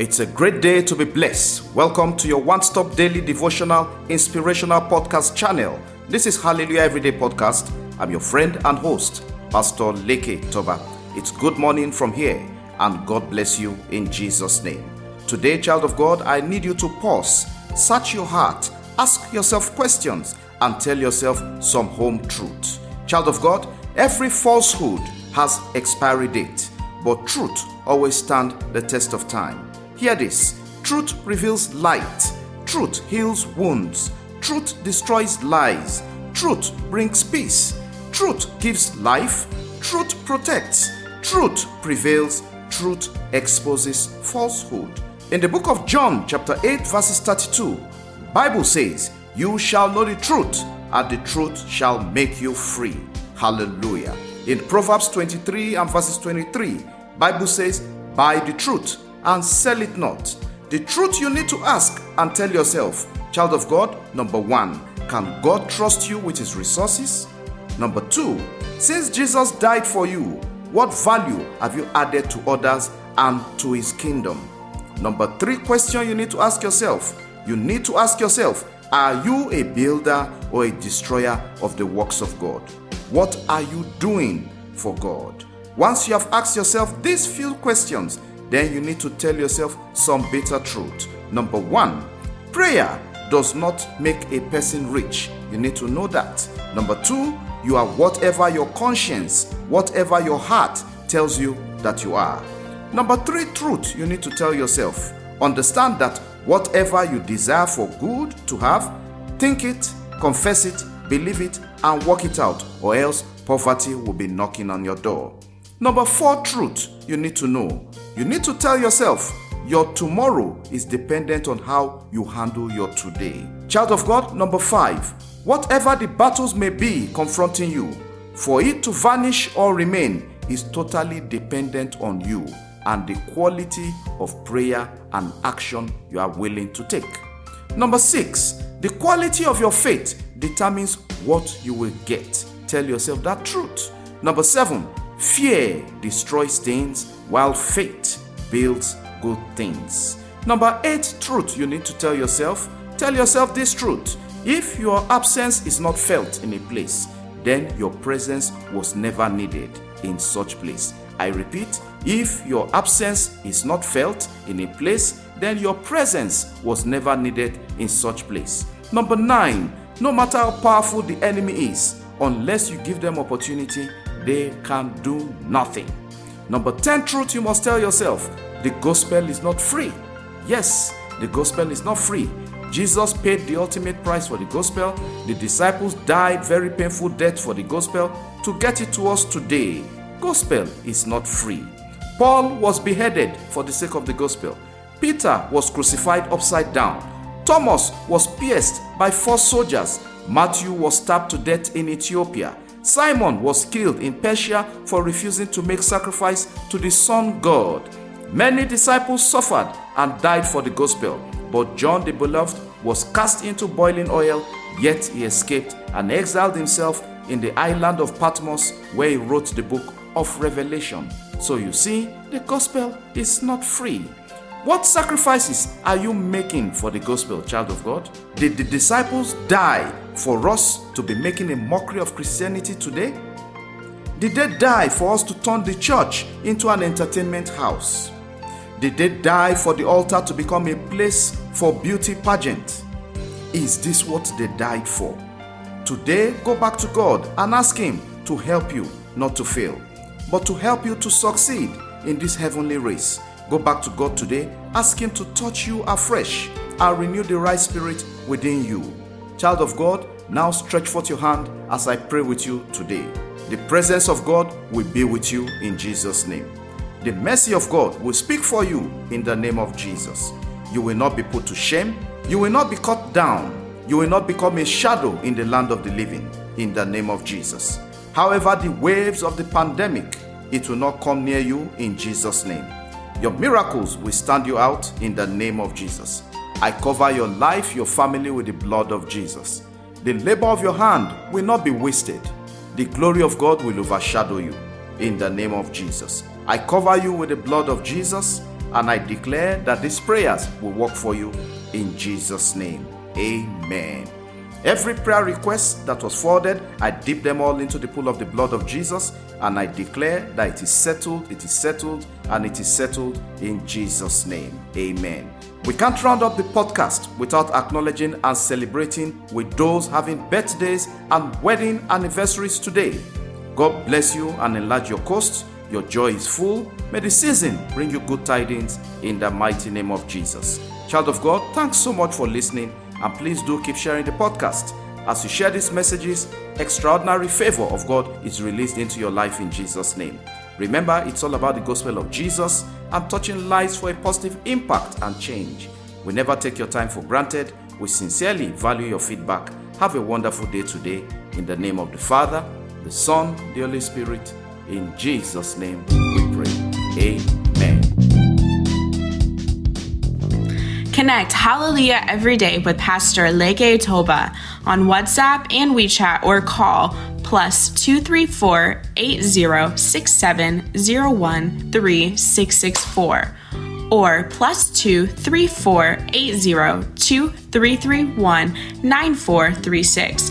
It's a great day to be blessed. Welcome to your one stop daily devotional inspirational podcast channel. This is Hallelujah Everyday Podcast. I'm your friend and host, Pastor Leke Toba. It's good morning from here, and God bless you in Jesus' name. Today, child of God, I need you to pause, search your heart, ask yourself questions, and tell yourself some home truth. Child of God, every falsehood has expiry date, but truth always stand the test of time. Hear this. Truth reveals light, truth heals wounds, truth destroys lies, truth brings peace, truth gives life, truth protects, truth prevails, truth exposes falsehood. In the book of John, chapter 8, verses 32, Bible says, You shall know the truth, and the truth shall make you free. Hallelujah. In Proverbs 23 and verses 23, Bible says, Buy the truth and sell it not. The truth you need to ask and tell yourself, child of God, number one, can God trust you with his resources? Number two, since Jesus died for you, what value have you added to others and to his kingdom? Number three question you need to ask yourself you need to ask yourself, are you a builder or a destroyer of the works of God? What are you doing for God? Once you have asked yourself these few questions, then you need to tell yourself some bitter truth. Number one, prayer does not make a person rich. You need to know that. Number two, you are whatever your conscience, whatever your heart tells you that you are. Number three, truth you need to tell yourself. Understand that whatever you desire for good to have, think it, confess it, believe it, and work it out, or else poverty will be knocking on your door. Number four truth you need to know. You need to tell yourself your tomorrow is dependent on how you handle your today. Child of God, number five, whatever the battles may be confronting you, for it to vanish or remain is totally dependent on you and the quality of prayer and action you are willing to take. Number six, the quality of your faith determines what you will get. Tell yourself that truth. Number seven, Fear destroys things while faith builds good things. Number eight truth you need to tell yourself tell yourself this truth. If your absence is not felt in a place, then your presence was never needed in such place. I repeat, if your absence is not felt in a place, then your presence was never needed in such place. Number 9, no matter how powerful the enemy is, unless you give them opportunity, they can do nothing. Number 10 truth you must tell yourself the gospel is not free. Yes, the gospel is not free. Jesus paid the ultimate price for the gospel. The disciples died very painful death for the gospel to get it to us today. Gospel is not free. Paul was beheaded for the sake of the gospel. Peter was crucified upside down. Thomas was pierced by four soldiers. Matthew was stabbed to death in Ethiopia. Simon was killed in Persia for refusing to make sacrifice to the sun god. Many disciples suffered and died for the gospel, but John the Beloved was cast into boiling oil, yet he escaped and exiled himself in the island of Patmos where he wrote the book of Revelation. So you see, the gospel is not free. What sacrifices are you making for the gospel, child of God? Did the disciples die for us to be making a mockery of Christianity today? Did they die for us to turn the church into an entertainment house? Did they die for the altar to become a place for beauty pageant? Is this what they died for? Today, go back to God and ask Him to help you not to fail, but to help you to succeed in this heavenly race. Go back to God today, ask Him to touch you afresh and renew the right spirit within you. Child of God, now stretch forth your hand as I pray with you today. The presence of God will be with you in Jesus' name. The mercy of God will speak for you in the name of Jesus. You will not be put to shame. You will not be cut down. You will not become a shadow in the land of the living in the name of Jesus. However, the waves of the pandemic, it will not come near you in Jesus' name. Your miracles will stand you out in the name of Jesus. I cover your life, your family with the blood of Jesus. The labor of your hand will not be wasted. The glory of God will overshadow you in the name of Jesus. I cover you with the blood of Jesus. and I declare that these prayers will work for you in Jesus' name. Amen. Every prayer request that was forwarded, I dip them all into the pool of the blood of Jesus and I declare that it is settled, it is settled, and it is settled in Jesus' name. Amen. We can't round up the podcast without acknowledging and celebrating with those having birthdays and wedding anniversaries today. God bless you and enlarge your coast. Your joy is full. May the season bring you good tidings in the mighty name of Jesus. Child of God, thanks so much for listening and please do keep sharing the podcast. As you share these messages, extraordinary favor of God is released into your life in Jesus' name. Remember, it's all about the gospel of Jesus and touching lives for a positive impact and change. We never take your time for granted. We sincerely value your feedback. Have a wonderful day today. In the name of the Father, the Son, the Holy Spirit. In Jesus' name we pray. Amen. Connect Hallelujah every day with Pastor Leke Toba on WhatsApp and WeChat or call plus 234 8067 013 or plus 234 2331 9436.